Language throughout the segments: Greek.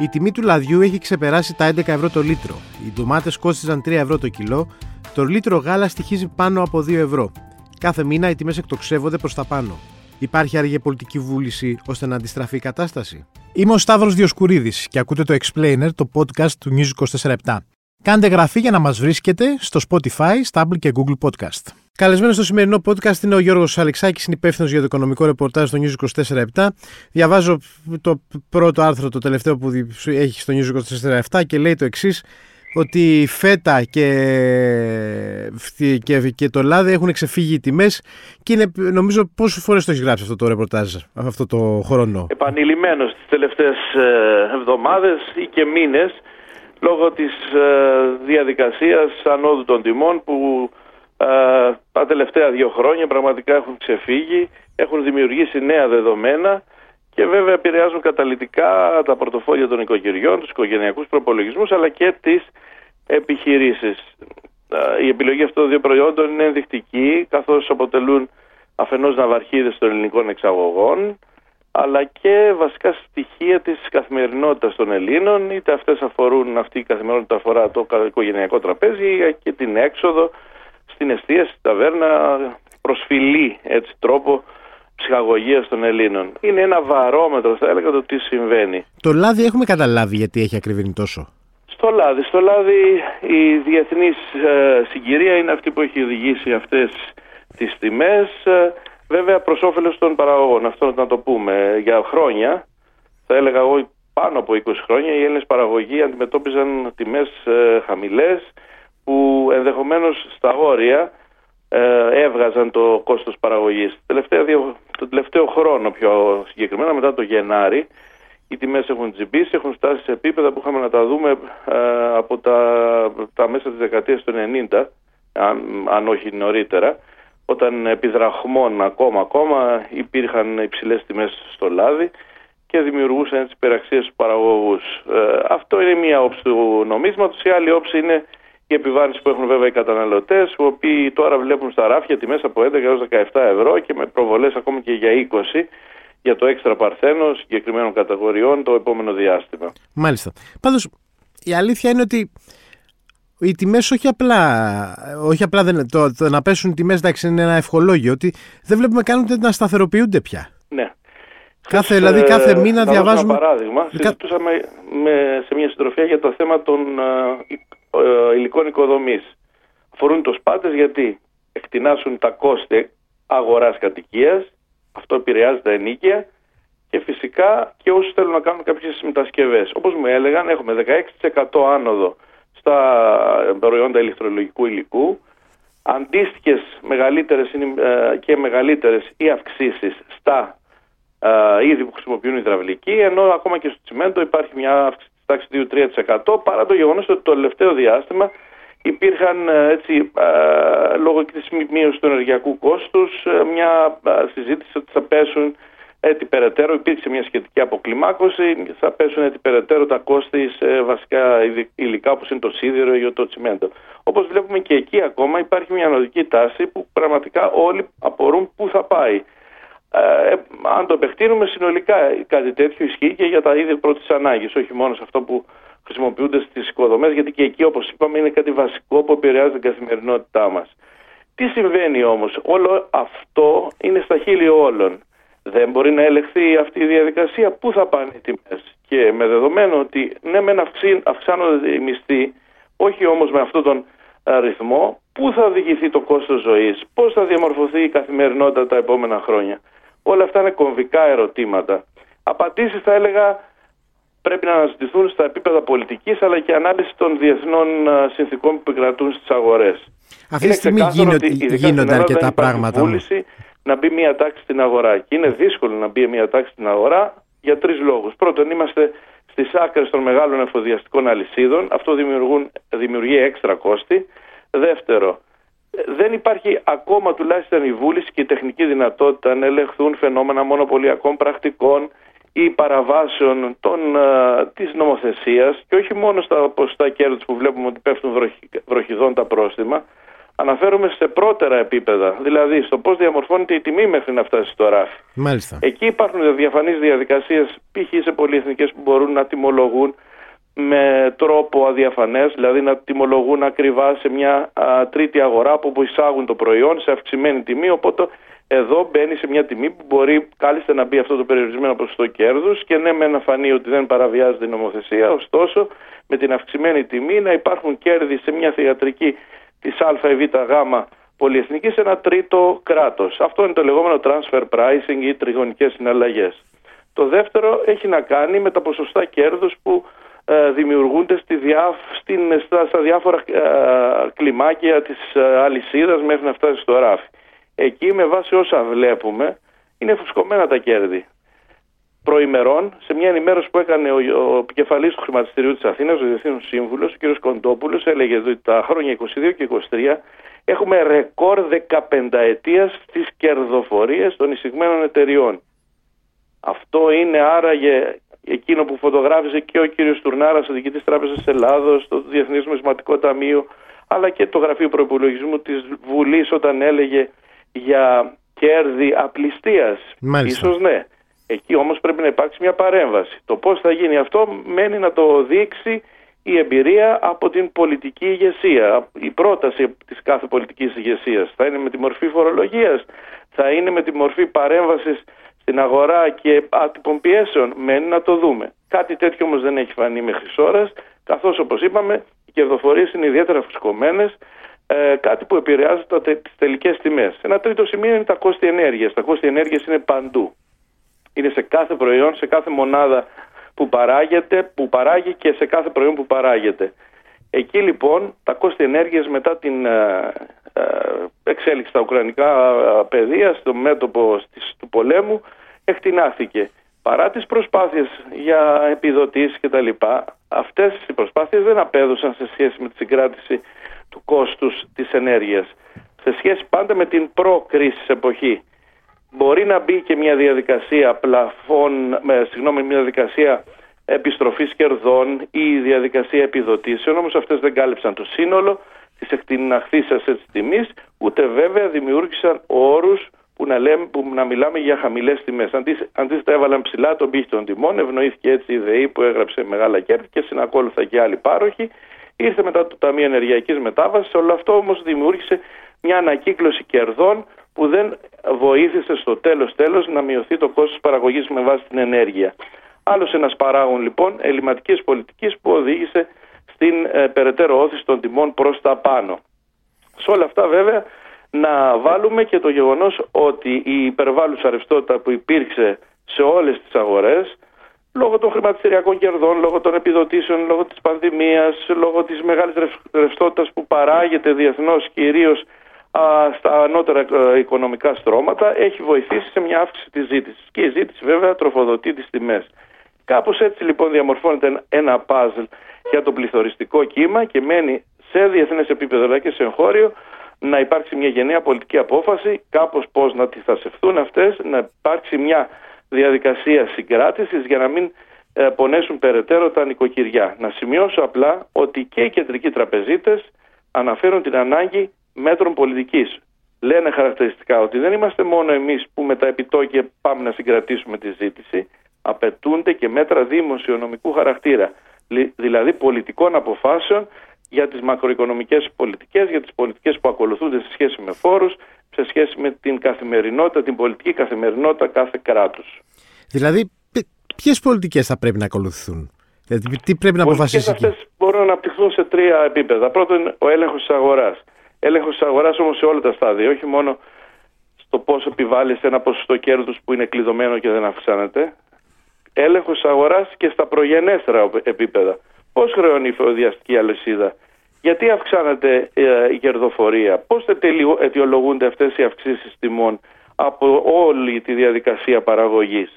Η τιμή του λαδιού έχει ξεπεράσει τα 11 ευρώ το λίτρο. Οι ντομάτες κόστιζαν 3 ευρώ το κιλό. Το λίτρο γάλα στοιχίζει πάνω από 2 ευρώ. Κάθε μήνα οι τιμές εκτοξεύονται προς τα πάνω. Υπάρχει άργη πολιτική βούληση ώστε να αντιστραφεί η κατάσταση; Είμαι ο Σταύρος Διοσκουρίδης και ακούτε το Explainer, το podcast του News 24 Κάντε γραφή για να μας βρίσκετε στο Spotify, Stable και Google Podcast. Καλεσμένο στο σημερινό podcast είναι ο Γιώργος Αλεξάκης, είναι υπεύθυνος για το οικονομικό ρεπορτάζ στο News 24 Διαβάζω το πρώτο άρθρο, το τελευταίο που έχει στο News 24 και λέει το εξής ότι φέτα και, και, και το λάδι έχουν ξεφύγει οι τιμές και είναι, νομίζω πόσες φορές το έχεις γράψει αυτό το ρεπορτάζ αυτό το χρόνο; Επανειλημμένος τις τελευταίες εβδομάδες ή και μήνες λόγω της ε, διαδικασίας ανόδου των τιμών που ε, τα τελευταία δύο χρόνια πραγματικά έχουν ξεφύγει, έχουν δημιουργήσει νέα δεδομένα και βέβαια επηρεάζουν καταλητικά τα πορτοφόλια των οικογενειών, τους οικογενειακούς προπολογισμούς αλλά και τις επιχειρήσεις. Ε, η επιλογή αυτών των δύο προϊόντων είναι ενδεικτική καθώς αποτελούν αφενός ναυαρχίδες των ελληνικών εξαγωγών αλλά και βασικά στοιχεία της καθημερινότητας των Ελλήνων είτε αυτές αφορούν αυτή η καθημερινότητα αφορά το οικογενειακό τραπέζι και την έξοδο στην εστίαση, στην ταβέρνα προσφυλή έτσι τρόπο ψυχαγωγίας των Ελλήνων. Είναι ένα βαρόμετρο θα έλεγα το τι συμβαίνει. Το λάδι έχουμε καταλάβει γιατί έχει ακριβήνει τόσο. Στο λάδι. Στο λάδι η διεθνής ε, συγκυρία είναι αυτή που έχει οδηγήσει αυτές τις τιμές. Ε, Βέβαια προς όφελος των παραγωγών, αυτό να το πούμε. Για χρόνια, θα έλεγα εγώ πάνω από 20 χρόνια, οι Έλληνες παραγωγοί αντιμετώπιζαν τιμές ε, χαμηλές που ενδεχομένως στα όρια ε, έβγαζαν το κόστος παραγωγής. Το τελευταίο χρόνο πιο συγκεκριμένα, μετά το Γενάρη, οι τιμές έχουν τζιμπήσει, έχουν φτάσει σε επίπεδα που είχαμε να τα δούμε ε, από τα, τα μέσα της δεκαετίας του 90, αν, αν όχι νωρίτερα όταν επιδραχμών ακόμα ακόμα υπήρχαν υψηλές τιμές στο λάδι και δημιουργούσαν τις υπεραξίες στους παραγωγούς. Ε, αυτό είναι μία όψη του νομίσματος. Η άλλη όψη είναι η επιβάρυνση που έχουν βέβαια οι καταναλωτές, οι οποίοι τώρα βλέπουν στα ράφια τιμές από 11 έως 17 ευρώ και με προβολές ακόμη και για 20 για το έξτρα παρθένο συγκεκριμένων κατηγοριών το επόμενο διάστημα. Μάλιστα. Πάντως η αλήθεια είναι ότι οι τιμές όχι απλά, όχι απλά δεν, το, το να πέσουν οι τιμές εντάξει είναι ένα ευχολόγιο, ότι δεν βλέπουμε καν ούτε να σταθεροποιούνται πια. Ναι. Κάθε, δηλαδή κάθε μήνα να διαβάζουμε. Ένα παράδειγμα, συζητούσαμε με, σε μια συντροφία για το θέμα των uh, υλικών οικοδομής. Αφορούν τους πάντες γιατί εκτινάσουν τα κόστη αγοράς κατοικίας, αυτό επηρεάζει τα ενίκεια και φυσικά και όσους θέλουν να κάνουν κάποιες μετασκευέ. Όπως μου έλεγαν, έχουμε 16% άνοδο στα προϊόντα ηλεκτρολογικού υλικού. Αντίστοιχες μεγαλύτερες ε, και μεγαλύτερες ή αυξήσεις στα ε, είδη που χρησιμοποιούν υδραυλική, ενώ ακόμα και στο τσιμέντο υπάρχει μια αύξηση τη τάξη 2-3% παρά το γεγονός ότι το τελευταίο διάστημα υπήρχαν ε, έτσι, λόγω της μείωσης του ενεργειακού κόστους μια συζήτηση ότι θα πέσουν έτσι περαιτέρω υπήρξε μια σχετική αποκλιμάκωση, θα πέσουν έτσι περαιτέρω τα κόστη σε βασικά υλικά όπως είναι το σίδηρο ή το τσιμέντο. Όπως βλέπουμε και εκεί ακόμα υπάρχει μια ανωδική τάση που πραγματικά όλοι απορούν πού θα πάει. Ε, αν το επεκτείνουμε συνολικά κάτι τέτοιο ισχύει και για τα είδη πρώτης ανάγκης, όχι μόνο σε αυτό που χρησιμοποιούνται στις οικοδομές, γιατί και εκεί, όπως είπαμε, είναι κάτι βασικό που επηρεάζει την καθημερινότητά μας. Τι συμβαίνει όμως, όλο αυτό είναι στα χείλη όλων δεν μπορεί να ελεγχθεί αυτή η διαδικασία. Πού θα πάνε οι τιμές; Και με δεδομένο ότι ναι, μεν αυξάνονται οι μισθοί, όχι όμως με αυτόν τον ρυθμό, πού θα οδηγηθεί το κόστος ζωής, πώς θα διαμορφωθεί η καθημερινότητα τα επόμενα χρόνια; Όλα αυτά είναι κομβικά ερωτήματα. Απαντήσεις θα έλεγα πρέπει να αναζητηθούν στα επίπεδα πολιτικής αλλά και ανάλυση των διεθνών συνθήκων που επικρατούν στις αγορές. Αυτή τη στιγμή γίνονται, αρκετά πράγματα να μπει μια τάξη στην αγορά. Και είναι δύσκολο να μπει μια τάξη στην αγορά για τρεις λόγους. Πρώτον, είμαστε στις άκρες των μεγάλων εφοδιαστικών αλυσίδων. Αυτό δημιουργούν, δημιουργεί έξτρα κόστη. Δεύτερο, δεν υπάρχει ακόμα τουλάχιστον η βούληση και η τεχνική δυνατότητα να ελεγχθούν φαινόμενα μονοπωλιακών πρακτικών ή παραβάσεων των, uh, της νομοθεσίας και όχι μόνο στα ποσοστά κέρδους που βλέπουμε ότι πέφτουν βροχιδών τα πρόστιμα Αναφέρομαι σε πρώτερα επίπεδα, δηλαδή στο πώς διαμορφώνεται η τιμή μέχρι να φτάσει στο ράφι. Μάλιστα. Εκεί υπάρχουν διαφανείς διαδικασίες, π.χ. σε πολυεθνικές που μπορούν να τιμολογούν με τρόπο αδιαφανές, δηλαδή να τιμολογούν ακριβά σε μια τρίτη αγορά που εισάγουν το προϊόν σε αυξημένη τιμή, οπότε εδώ μπαίνει σε μια τιμή που μπορεί κάλλιστα να μπει αυτό το περιορισμένο ποσοστό κέρδους και ναι, με να φανεί ότι δεν παραβιάζεται η νομοθεσία, ωστόσο με την αυξημένη τιμή να υπάρχουν κέρδη σε μια θεατρική της Α ή Β Γ πολυεθνικής σε ένα τρίτο κράτος. Αυτό είναι το λεγόμενο transfer pricing ή τριγωνικές συναλλαγές. Το δεύτερο έχει να κάνει με τα ποσοστά κέρδους που ε, δημιουργούνται στη διά, στην, στα, στα διάφορα ε, κλιμάκια της ε, αλυσίδας μέχρι να φτάσει στο ράφι. Εκεί με βάση όσα βλέπουμε είναι φουσκωμένα τα κέρδη. Προημερών, σε μια ενημέρωση που έκανε ο, ο επικεφαλής του χρηματιστηρίου της Αθήνας, ο Διευθύνων Σύμβουλος, ο κ. Κοντόπουλος, έλεγε ότι τα χρόνια 22 και 23 έχουμε ρεκόρ 15 ετία στις κερδοφορίες των εισηγμένων εταιριών. Αυτό είναι άραγε εκείνο που φωτογράφησε και ο κύριος Τουρνάρας, ο διοικητής Τράπεζας Ελλάδος, το Διεθνές Νομισματικό Ταμείο, αλλά και το Γραφείο Προπολογισμού της Βουλής όταν έλεγε για κέρδη απληστίας. Μάλιστα. Ίσως ναι. Εκεί όμως πρέπει να υπάρξει μια παρέμβαση. Το πώς θα γίνει αυτό μένει να το δείξει η εμπειρία από την πολιτική ηγεσία. Η πρόταση της κάθε πολιτικής ηγεσίας θα είναι με τη μορφή φορολογίας, θα είναι με τη μορφή παρέμβασης στην αγορά και άτυπων πιέσεων, μένει να το δούμε. Κάτι τέτοιο όμως δεν έχει φανεί μέχρι ώρας, καθώς όπως είπαμε, οι κερδοφορίες είναι ιδιαίτερα φουσκωμένες, ε, κάτι που επηρεάζει τις τελικές τιμές. Ένα τρίτο σημείο είναι τα κόστη ενέργειας. Τα κόστη ενέργειας είναι παντού. Είναι σε κάθε προϊόν, σε κάθε μονάδα που παράγεται, που παράγει και σε κάθε προϊόν που παράγεται. Εκεί λοιπόν τα κόστη ενέργειας μετά την ε, ε, εξέλιξη στα ουκρανικά πεδία, στο μέτωπο του πολέμου, εκτινάθηκε. Παρά τις προσπάθειες για επιδοτήσεις και τα λοιπά, αυτές οι προσπάθειες δεν απέδωσαν σε σχέση με τη συγκράτηση του κόστους της ενέργειας. Σε σχέση πάντα με την προ-κρίσης εποχή. Μπορεί να μπει και μια διαδικασία πλαφών, με, συγγνώμη, μια διαδικασία επιστροφής κερδών ή διαδικασία επιδοτήσεων, όμως αυτές δεν κάλυψαν το σύνολο της εκτιναχθήσεως της τιμής, ούτε βέβαια δημιούργησαν όρους που να, λέμε, που να μιλάμε για χαμηλές τιμές. Αντίθετα, έβαλαν ψηλά τον πύχη των τιμών, ευνοήθηκε έτσι η ΔΕΗ που έγραψε μεγάλα κέρδη και συνακόλουθα και άλλοι πάροχοι. Ήρθε μετά το Ταμείο Ενεργειακής Μετάβασης. Όλο αυτό όμως δημιούργησε μια ανακύκλωση κερδών που δεν βοήθησε στο τέλο τέλος να μειωθεί το κόστος παραγωγής με βάση την ενέργεια. Άλλος ένας παράγον λοιπόν ελληματικής πολιτικής που οδήγησε στην ε, περαιτέρω όθηση των τιμών προς τα πάνω. Σε όλα αυτά βέβαια να βάλουμε και το γεγονός ότι η υπερβάλλουσα ρευστότητα που υπήρξε σε όλες τις αγορές λόγω των χρηματιστηριακών κερδών, λόγω των επιδοτήσεων, λόγω της πανδημίας, λόγω της μεγάλης ρευστότητας που παράγεται διεθνώς κυρίως στα ανώτερα ε, οικονομικά στρώματα έχει βοηθήσει σε μια αύξηση της ζήτησης και η ζήτηση βέβαια τροφοδοτεί τις τιμές. Κάπως έτσι λοιπόν διαμορφώνεται ένα παζλ για το πληθωριστικό κύμα και μένει σε διεθνές επίπεδο αλλά και σε εγχώριο να υπάρξει μια γενναία πολιτική απόφαση, κάπως πώς να αντιστασευτούν αυτές, να υπάρξει μια διαδικασία συγκράτησης για να μην ε, πονέσουν περαιτέρω τα νοικοκυριά. Να σημειώσω απλά ότι και οι κεντρικοί τραπεζίτες αναφέρουν την ανάγκη μέτρων πολιτικής. Λένε χαρακτηριστικά ότι δεν είμαστε μόνο εμείς που με τα επιτόκια πάμε να συγκρατήσουμε τη ζήτηση, απαιτούνται και μέτρα δημοσιονομικού χαρακτήρα, δηλαδή πολιτικών αποφάσεων για τις μακροοικονομικές πολιτικές, για τις πολιτικές που ακολουθούνται σε σχέση με φόρους, σε σχέση με την καθημερινότητα, την πολιτική καθημερινότητα κάθε κράτους. Δηλαδή, ποιες πολιτικές θα πρέπει να ακολουθηθούν, δηλαδή, τι πρέπει να αποφασίσει εκεί; Αυτές μπορούν να αναπτυχθούν σε τρία επίπεδα. Πρώτον, ο έλεγχος της αγοράς. Έλεγχος της αγοράς όμως σε όλα τα στάδια, όχι μόνο στο πώς επιβάλλει ένα ποσοστό κέρδους που είναι κλειδωμένο και δεν αυξάνεται. Έλεγχος της αγοράς και στα προγενέστερα επίπεδα Πώς χρεώνει η φεοδιαστική αλυσίδα, γιατί αυξάνεται ε, η κερδοφορία, πώς αιτιολογούνται αυτές οι αυξήσεις τιμών από όλη τη διαδικασία παραγωγής;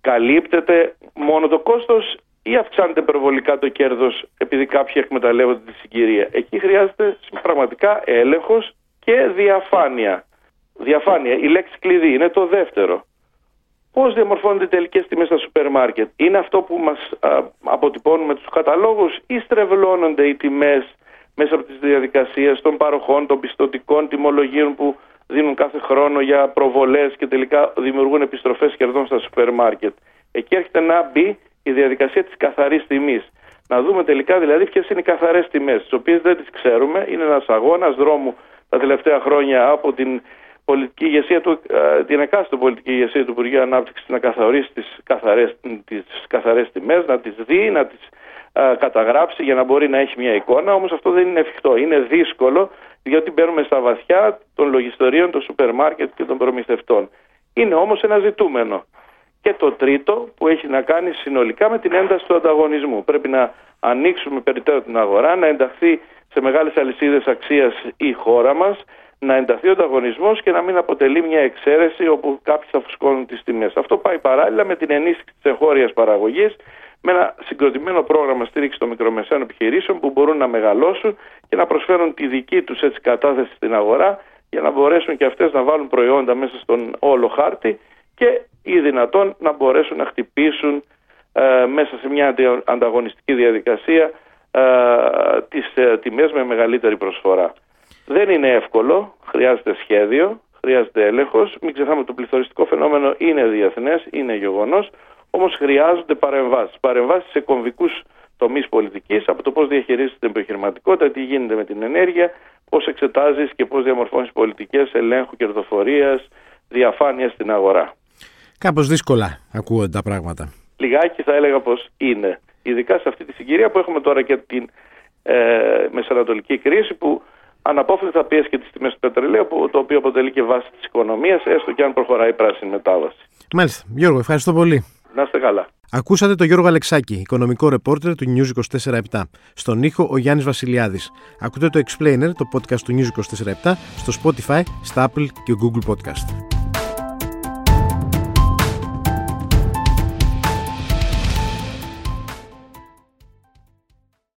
Καλύπτεται μόνο το κόστος ή αυξάνεται προβολικά το κέρδος επειδή κάποιοι εκμεταλλεύονται τη συγκυρία; Εκεί χρειάζεται πραγματικά έλεγχος και διαφάνεια. Διαφάνεια, η λέξη κλειδί είναι το δεύτερο. Πώς διαμορφώνονται οι τελικές τιμές στα σούπερ μάρκετ, Είναι αυτό που μας αποτυπώνουν με τους καταλόγους ή στρεβλώνονται οι τιμές μέσα από τις διαδικασίες των παροχών, των πιστοτικών τιμολογίων που δίνουν κάθε χρόνο για προβολές και τελικά δημιουργούν επιστροφές κερδών στα σούπερ μάρκετ; Εκεί έρχεται να μπει η διαδικασία της καθαρής τιμής. Να δούμε τελικά δηλαδή ποιες είναι οι καθαρές τιμές, τις οποίες δεν τις ξέρουμε. Είναι ένας αγώνας δρόμου τα τελευταία χρόνια από την πολιτική ηγεσία του, ε, την εκάστοτε πολιτική ηγεσία του Υπουργείου Ανάπτυξης να καθορίσει τις καθαρές, τις καθαρές τιμές, να τις δει, να τις ε, καταγράψει για να μπορεί να έχει μια εικόνα. Όμως αυτό δεν είναι εφικτό. Είναι δύσκολο διότι μπαίνουμε στα βαθιά των λογιστορίων, των σούπερ μάρκετ και των προμηθευτών. Είναι όμως ένα ζητούμενο. Και το τρίτο που έχει να κάνει συνολικά με την ένταση του ανταγωνισμού. Πρέπει να ανοίξουμε περιττέρω την αγορά, να ενταχθεί σε μεγάλες αλυσίδες αξίας η χώρα μας, να ενταθεί ο ανταγωνισμός και να μην αποτελεί μια εξαίρεση όπου κάποιοι θα φουσκώνουν τις τιμές. Αυτό πάει παράλληλα με την ενίσχυση της εγχώριας παραγωγής, με ένα συγκροτημένο πρόγραμμα στήριξης των μικρομεσαίων επιχειρήσεων που μπορούν να μεγαλώσουν και να προσφέρουν τη δική τους κατάθεση στην αγορά για να μπορέσουν και αυτές να βάλουν προϊόντα μέσα στον όλο χάρτη και ή δυνατόν να μπορέσουν να χτυπήσουν ε, μέσα σε μια ανταγωνιστική διαδικασία ε, τις ε, τιμές με μεγαλύτερη προσφορά. Δεν είναι εύκολο, χρειάζεται σχέδιο, χρειάζεται έλεγχος. Μην ξεχνάμε ότι το πληθωριστικό φαινόμενο είναι διεθνές, είναι γεγονός, όμως χρειάζονται παρεμβάσεις. Παρεμβάσεις σε κομβικούς τομείς πολιτικής, από το πώς διαχειρίζεται την επιχειρηματικότητα, τι γίνεται με την ενέργεια, πώς εξετάζεις και πώς διαμορφώνεις πολιτικές ελέγχου κερδοφορίας, διαφάνεια στην αγορά. Κάπως δύσκολα ακούγονται τα πράγματα. Λιγάκι θα έλεγα πως είναι. Ειδικά σε αυτή τη συγκυρία που έχουμε τώρα και την ε, μεσανατολική κρίση που αναπόφευκτα πιέσει και τις τιμές του πετρελαίου, το οποίο αποτελεί και βάση της οικονομίας, έστω και αν προχωράει η πράσινη μετάβαση. Μάλιστα. Γιώργο, ευχαριστώ πολύ. Να είστε καλά. Ακούσατε τον Γιώργο Αλεξάκη, οικονομικό ρεπόρτερ του News 24-7. Στον ήχο ο Γιάννης Βασιλιάδης. Ακούτε το Explainer, το podcast του News 24-7, στο Spotify, στα Apple και Google Podcast.